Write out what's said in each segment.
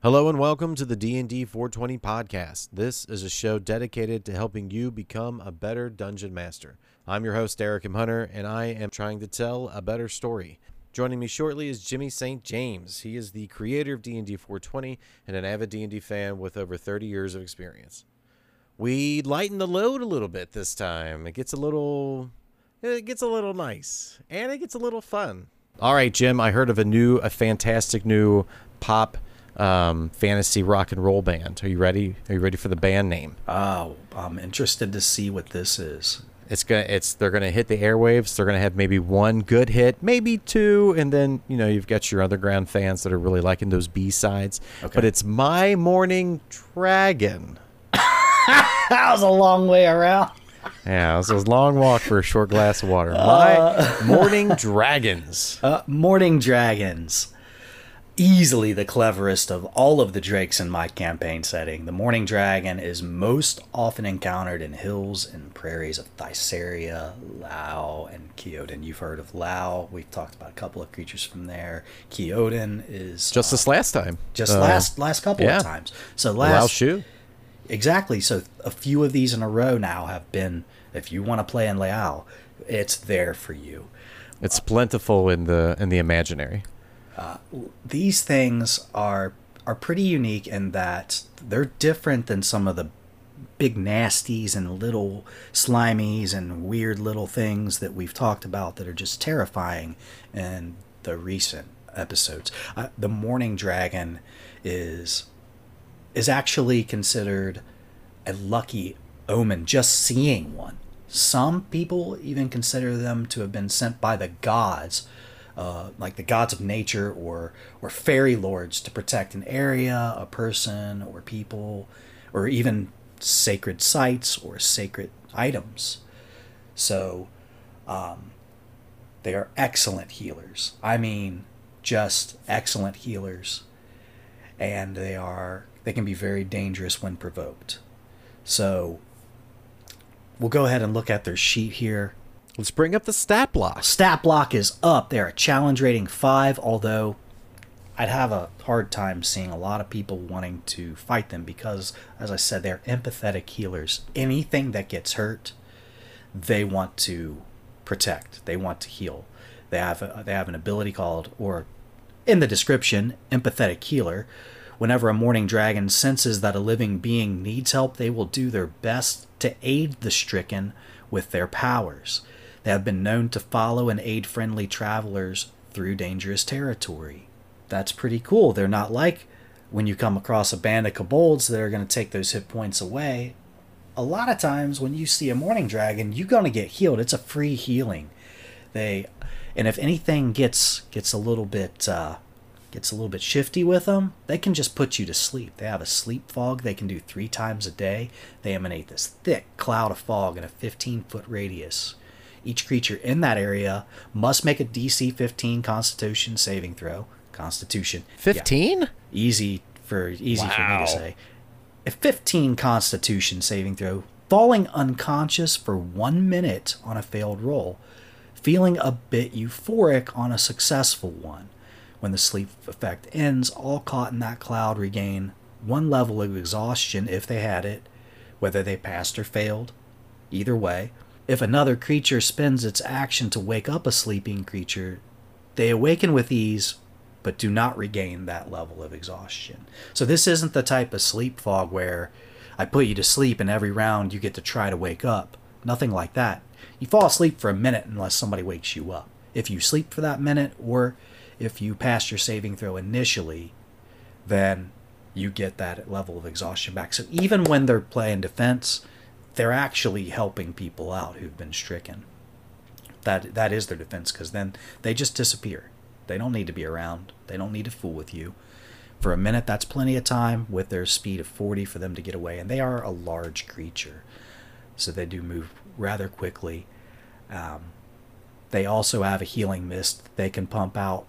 Hello and welcome to the D&D 420 podcast. This is a show dedicated to helping you become a better dungeon master. I'm your host Eric M. Hunter and I am trying to tell a better story. Joining me shortly is Jimmy St. James. He is the creator of D&D 420 and an avid D&D fan with over 30 years of experience. We lighten the load a little bit this time. It gets a little it gets a little nice and it gets a little fun. All right, Jim, I heard of a new a fantastic new pop um, fantasy rock and roll band. Are you ready? Are you ready for the band name? Oh, I'm interested to see what this is. It's gonna it's they're gonna hit the airwaves. They're gonna have maybe one good hit, maybe two, and then you know you've got your underground fans that are really liking those B sides. Okay. But it's My Morning Dragon. That was a long way around. Yeah, it was a long walk for a short glass of water. My Morning Dragons. Uh, Morning Dragons. Easily the cleverest of all of the drakes in my campaign setting. The Morning Dragon is most often encountered in hills and prairies of Thysaria, Lao, and Keodin. You've heard of Lao. We've talked about a couple of creatures from there. Keodin is Just this last time. just Uh, last last couple yeah. of times. So Lao last Shu. Exactly. So a few of these in a row now have been. If you want to play in Lao, it's there for you. It's plentiful in the in the imaginary. These things are are pretty unique in that they're different than some of the big nasties and little slimies and weird little things that we've talked about that are just terrifying in the recent episodes. Uh, the Morning Dragon is is actually considered a lucky omen just seeing one. Some people even consider them to have been sent by the gods, uh, like the gods of nature or or fairy lords, to protect an area, a person, or people, or even sacred sites or sacred items. So, um, they are excellent healers. I mean, just excellent healers and they are they can be very dangerous when provoked. So we'll go ahead and look at their sheet here. Let's bring up the stat block. Stat block is up. They're a challenge rating five, although I'd have a hard time seeing a lot of people wanting to fight them because, as I said, they're empathetic healers. Anything that gets hurt, they want to protect. They want to heal. They have a, they have an ability called, or in the description, empathetic healer. Whenever a morning dragon senses that a living being needs help, they will do their best to aid the stricken with their powers. They have been known to follow and aid friendly travelers through dangerous territory. That's pretty cool. They're not like when you come across a band of kobolds that are going to take those hit points away. A lot of times when you see a morning dragon, you're going to get healed. It's a free healing. They and if anything gets gets a little bit uh, gets a little bit shifty with them, they can just put you to sleep. They have a sleep fog they can do three times a day. They emanate this thick cloud of fog in a 15 foot radius. Each creature in that area must make a DC 15 Constitution saving throw. Constitution. Yeah, 15? easy for easy for me to say. A 15 Constitution saving throw, falling unconscious for one minute on a failed roll, feeling a bit euphoric on a successful one. When the sleep effect ends, all caught in that cloud regain one level of exhaustion if they had it, whether they passed or failed. Either way, if another creature spends its action to wake up a sleeping creature, they awaken with ease but do not regain that level of exhaustion. So this isn't the type of sleep fog where I put you to sleep and every round you get to try to wake up. Nothing like that. You fall asleep for a minute unless somebody wakes you up. If you sleep for that minute or if you pass your saving throw initially, then you get that level of exhaustion back. So even when they're playing defense, they're actually helping people out who've been stricken. That that is their defense because then they just disappear. They don't need to be around. They don't need to fool with you. For a minute, that's plenty of time with their speed of 40 for them to get away. And they are a large creature, so they do move rather quickly. Um, they also have a healing mist they can pump out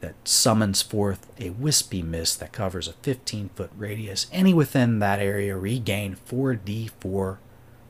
that summons forth a wispy mist that covers a 15 foot radius. Any within that area regain 4d4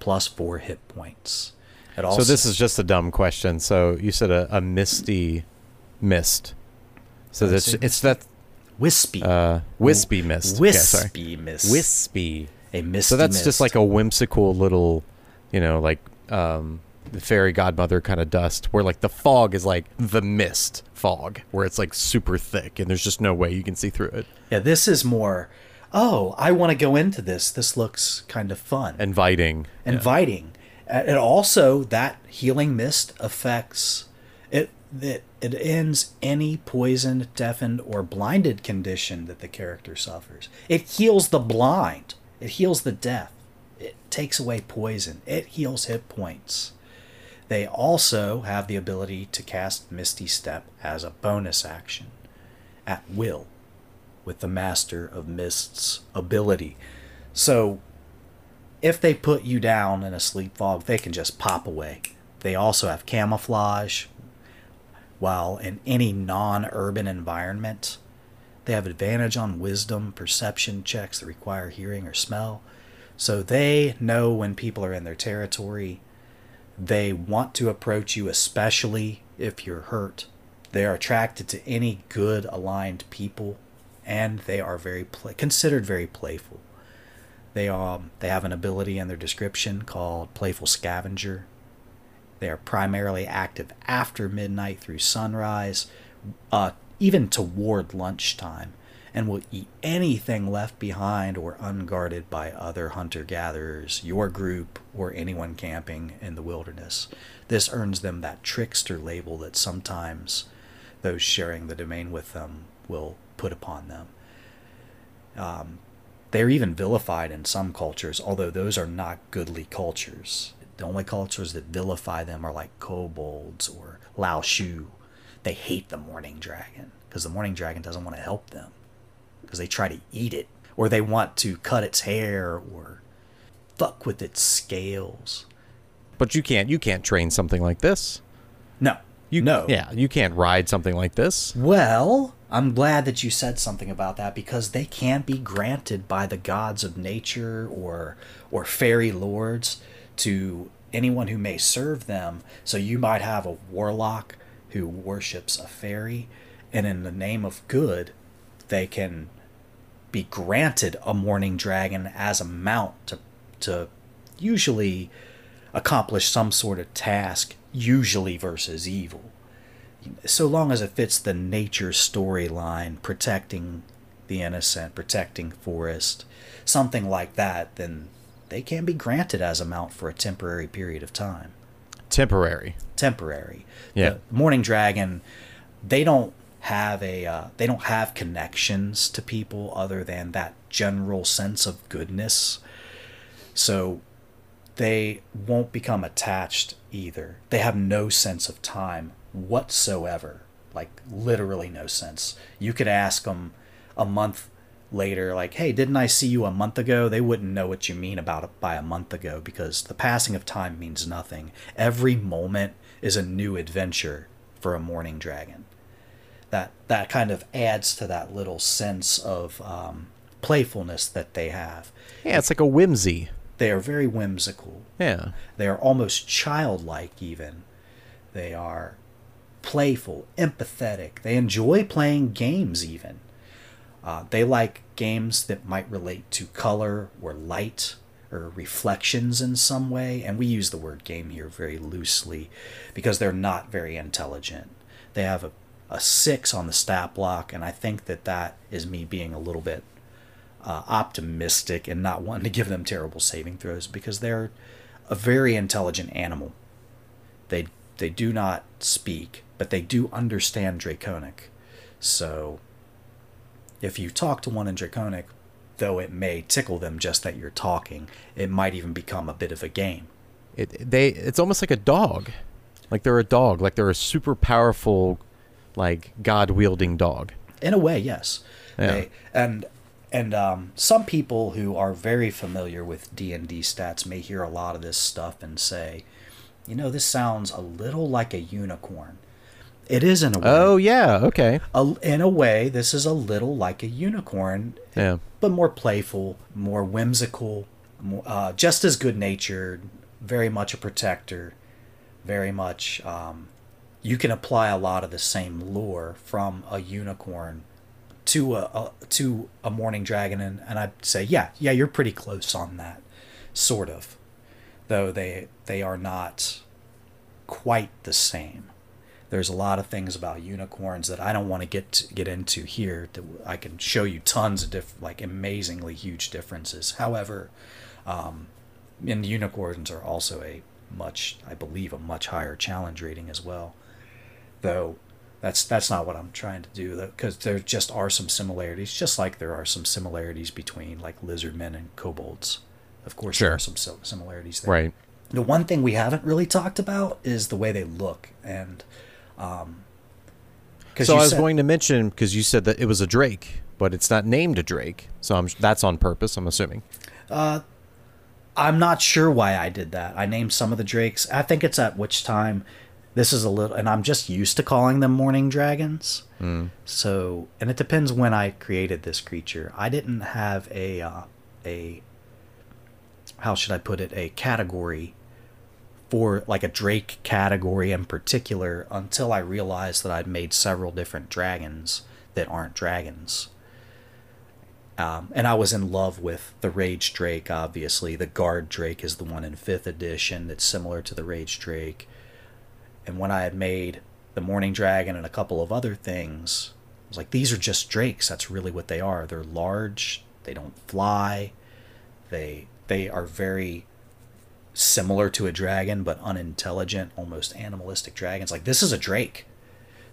plus 4 hit points. So this is just a dumb question. So you said a, a misty mist. So that's it's that Wispy. Uh, wispy mist. Yeah. Wispy mist. Wispy. a misty mist. So that's mist. just like a whimsical little, you know, like um, the fairy godmother kind of dust, where like the fog is like the mist fog, where it's like super thick and there's just no way you can see through it. Yeah, this is more. Oh, I want to go into this. This looks kind of fun, Inviting. inviting, and and also that healing mist affects it. It it ends any poisoned, deafened, or blinded condition that the character suffers. It heals the blind. It heals the deaf. It takes away poison. It heals hit points. They also have the ability to cast Misty Step as a bonus action at will with the Master of Mist's ability. So if they put you down in a sleep fog, they can just pop away. They also have camouflage, while in any non urban environment, they have advantage on wisdom, perception checks that require hearing or smell. So they know when people are in their territory. They want to approach you, especially if you're hurt. They are attracted to any good aligned people, and they are very play- considered very playful. They um they have an ability in their description called playful scavenger. They are primarily active after midnight through sunrise, uh, even toward lunchtime, and will eat anything left behind or unguarded by other hunter gatherers, your group, or anyone camping in the wilderness. This earns them that trickster label that sometimes those sharing the domain with them will put upon them. Um, they're even vilified in some cultures, although those are not goodly cultures. The only cultures that vilify them are like kobolds or Lao Shu. They hate the morning dragon because the morning dragon doesn't want to help them because they try to eat it or they want to cut its hair or fuck with its scales. But you can't you can't train something like this. No. You no. Yeah, you can't ride something like this. Well, I'm glad that you said something about that because they can't be granted by the gods of nature or or fairy lords to anyone who may serve them. So you might have a warlock who worships a fairy and in the name of good they can be granted a morning dragon as a mount to to usually accomplish some sort of task, usually versus evil. So long as it fits the nature storyline, protecting the innocent, protecting forest, something like that, then they can be granted as a mount for a temporary period of time. Temporary. Temporary. Yeah. The morning dragon, they don't have a uh, they don't have connections to people other than that general sense of goodness. So they won't become attached either. They have no sense of time whatsoever. Like literally no sense. You could ask them a month later like, "Hey, didn't I see you a month ago?" They wouldn't know what you mean about it by a month ago because the passing of time means nothing. Every moment is a new adventure for a morning dragon. That that kind of adds to that little sense of um, playfulness that they have. Yeah, it's like a whimsy. They are very whimsical. Yeah. They are almost childlike, even. They are playful, empathetic. They enjoy playing games, even. Uh, they like games that might relate to color or light or reflections in some way. And we use the word game here very loosely because they're not very intelligent. They have a, a six on the stat block, and I think that that is me being a little bit uh, optimistic and not wanting to give them terrible saving throws because they're a very intelligent animal. They they do not speak, but they do understand Draconic. So if you talk to one in Draconic, though it may tickle them just that you're talking, it might even become a bit of a game. It they it's almost like a dog. Like they're a dog, like they're a super powerful like god wielding dog. In a way, yes. Yeah. They, and and um, some people who are very familiar with D and D stats may hear a lot of this stuff and say, you know, this sounds a little like a unicorn. It is in a way. Oh yeah, okay. A, in a way, this is a little like a unicorn, Yeah. but more playful, more whimsical, more, uh, just as good natured, very much a protector, very much. Um, you can apply a lot of the same lore from a unicorn to a, a to a morning dragon and, and I'd say yeah yeah you're pretty close on that sort of though they they are not quite the same. There's a lot of things about unicorns that I don't want to get get into here that I can show you tons of diff, like amazingly huge differences. However um, and unicorns are also a much I believe a much higher challenge rating as well though that's that's not what I'm trying to do because there just are some similarities, just like there are some similarities between like lizard men and kobolds. Of course, Sure. there are some similarities there. Right. The one thing we haven't really talked about is the way they look, and um, 'cause So I was said- going to mention because you said that it was a drake, but it's not named a drake. So I'm that's on purpose. I'm assuming. Uh, I'm not sure why I did that. I named some of the drakes. I think it's at which time this is a little, and I'm just used to calling them morning dragons. So, and it depends when I created this creature. I didn't have a uh, a how should I put it a category for like a drake category in particular until I realized that I'd made several different dragons that aren't dragons. Um, and I was in love with the Rage Drake, obviously. The Guard Drake is the one in 5th edition that's similar to the Rage Drake. And when I had made the Morning Dragon and a couple of other things, I was like, these are just drakes. That's really what they are. They're large, they don't fly, they, they are very similar to a dragon, but unintelligent, almost animalistic dragons. Like, this is a drake.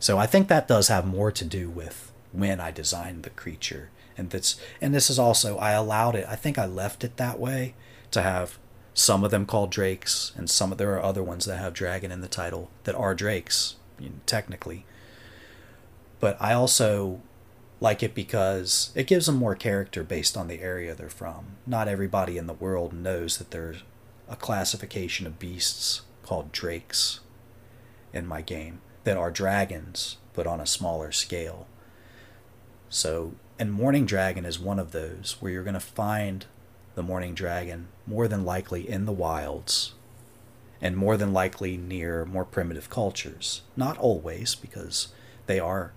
So I think that does have more to do with when I designed the creature. And that's and this is also I allowed it. I think I left it that way to have some of them called drakes and some of there are other ones that have dragon in the title that are drakes you know, technically. But I also like it because it gives them more character based on the area they're from. Not everybody in the world knows that there's a classification of beasts called drakes in my game that are dragons, but on a smaller scale. So, and Morning Dragon is one of those where you're going to find the Morning Dragon more than likely in the wilds and more than likely near more primitive cultures. Not always, because they are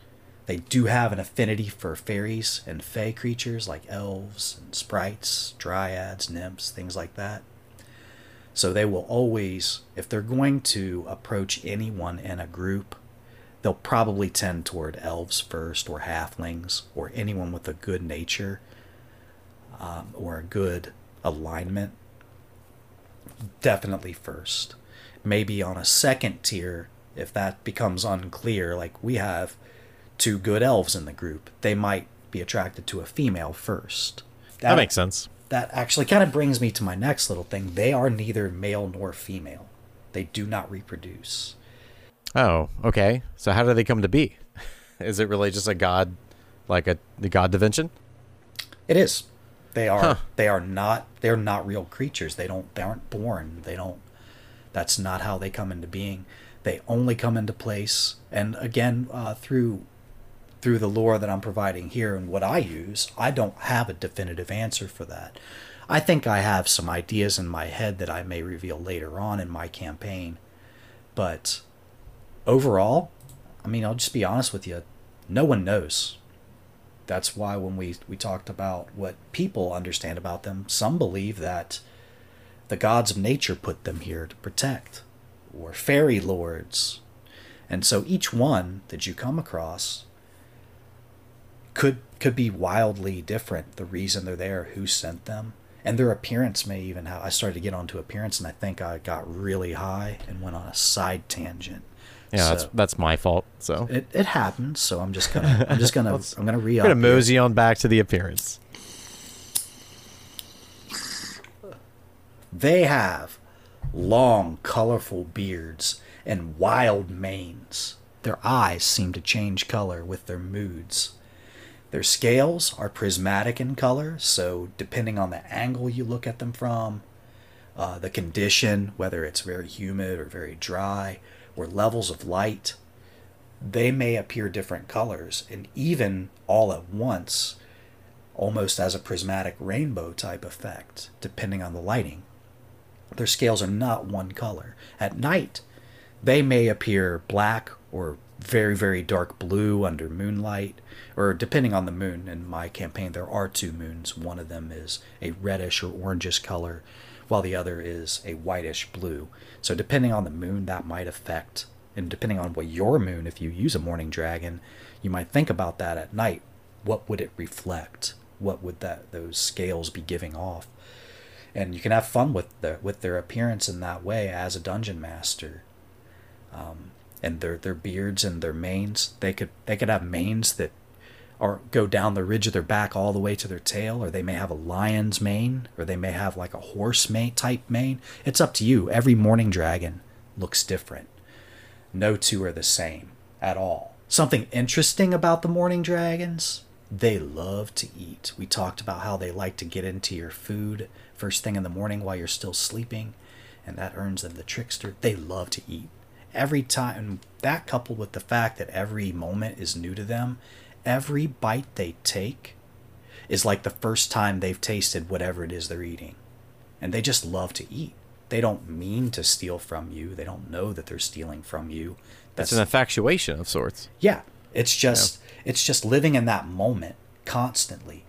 they do have an affinity for fairies and fey creatures like elves and sprites, dryads, nymphs, things like that. So they will always, if they're going to approach anyone in a group, they'll probably tend toward elves first, or halflings, or anyone with a good nature, um, or a good alignment. Definitely first. Maybe on a second tier, if that becomes unclear, like we have two good elves in the group, they might be attracted to a female first. That makes sense. That actually kind of brings me to my next little thing. They are neither male nor female. They do not reproduce. Oh, okay. So how do they come to be? Is it really just a god, like a the god dimension? It is. They are. Huh. They are not. They're not real creatures. They don't. They aren't born. They don't. That's not how they come into being. They only come into place, and again, uh, through through the lore that I'm providing here and what I use, I don't have a definitive answer for that. I think I have some ideas in my head that I may reveal later on in my campaign, but overall, I mean, I'll just be honest with you. No one knows that's why when we we talked about what people understand about them some believe that the gods of nature put them here to protect. Or fairy lords. And so each one that you come across could could be wildly different the reason they're there who sent them and their appearance may even have i started to get onto appearance and i think i got really high and went on a side tangent Yeah, that's So- that's my fault. So it, it happens so i'm just gonna i'm just gonna i'm gonna re we're gonna mosey on back to the appearance. They have long, colorful beards and wild manes. Their eyes seem to change color with their moods. Their scales are prismatic in color, so depending on the angle you look at them from, uh, the condition, whether it's very humid or very dry, or levels of light, they may appear different colors, and even all at once, almost as a prismatic rainbow type effect, depending on the lighting. Their scales are not one color. At night, they may appear black or very very dark blue under moonlight or depending on the moon in my campaign there are two moons one of them is a reddish or orangish color while the other is a whitish blue. So depending on the moon that might affect and depending on what your moon if you use a morning dragon you might think about that at night. What would it reflect? What would that those scales be giving off? And you can have fun with the with their appearance in that way as a dungeon master. Um, and their their beards and their manes. They could they could have manes that or go down the ridge of their back all the way to their tail, or they may have a lion's mane, or they may have like a horse mane type mane. It's up to you. Every morning dragon looks different. No two are the same at all. Something interesting about the morning dragons, they love to eat. We talked about how they like to get into your food first thing in the morning while you're still sleeping, and that earns them the trickster. They love to eat every time that coupled with the fact that every moment is new to them every bite they take is like the first time they've tasted whatever it is they're eating and they just love to eat they don't mean to steal from you they don't know that they're stealing from you that's, an infatuation of sorts yeah it's just yeah. it's just living in that moment constantly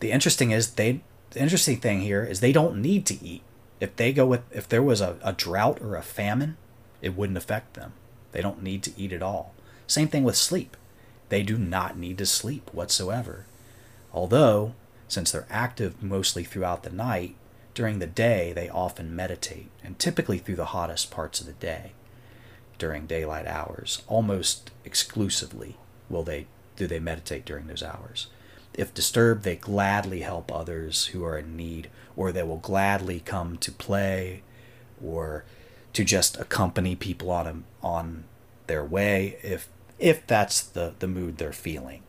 the interesting is they the interesting thing here is they don't need to eat if they go with if there was a, a drought or a famine it wouldn't affect them. They don't need to eat at all. Same thing with sleep. They do not need to sleep whatsoever. Although, since they're active mostly throughout the night, during the day they often meditate, and typically through the hottest parts of the day. During daylight hours, almost exclusively will they do they meditate during those hours. If disturbed, they gladly help others who are in need, or they will gladly come to play, or to just accompany people on a, on their way if if that's the the mood they're feeling.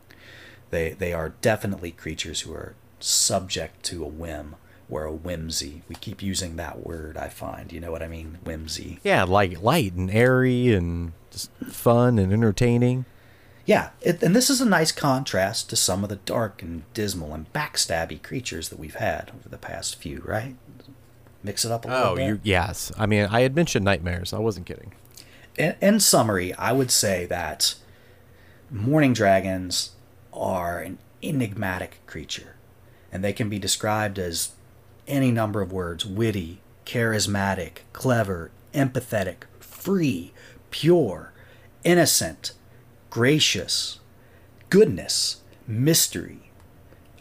They they are definitely creatures who are subject to a whim or a whimsy. We keep using that word. I find you know what I mean, whimsy. Yeah, like light and airy and just fun and entertaining. Yeah, it, and this is a nice contrast to some of the dark and dismal and backstabby creatures that we've had over the past few, right? mix it up a little oh, bit. Oh, yes. I mean, I had mentioned nightmares. I wasn't kidding. In, in summary, I would say that morning dragons are an enigmatic creature, and they can be described as any number of words witty, charismatic, clever, empathetic, free, pure, innocent, gracious, goodness, mystery.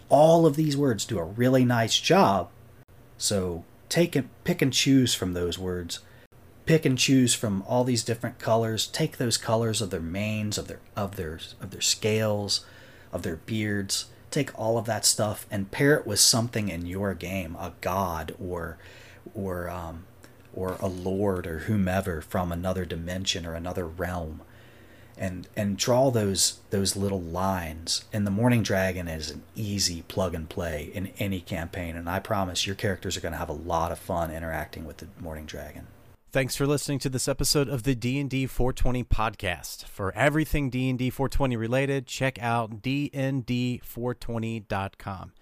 All of these words do a really nice job. So take and pick and choose from those words. Pick and choose from all these different colors. Take those colors of their manes, of their of their of their scales, of their beards. Take all of that stuff and pair it with something in your game, a god or or um, or a lord or whomever from another dimension or another realm and and draw those those little lines. And the Morning Dragon is an easy plug and play in any campaign, and I promise your characters are going to have a lot of fun interacting with the Morning Dragon. Thanks for listening to this episode of the D&D 420 podcast. For everything D&D 420 related, check out dnd420.com.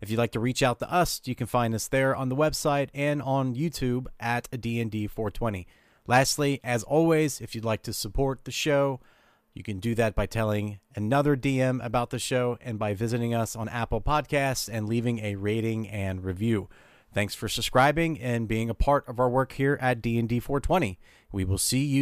If you'd like to reach out to us, you can find us there on the website and on YouTube at D&D 420. Lastly, as always, if you'd like to support the show, you can do that by telling another DM about the show and by visiting us on Apple Podcasts and leaving a rating and review. Thanks for subscribing and being a part of our work here at D&D 420. We will see you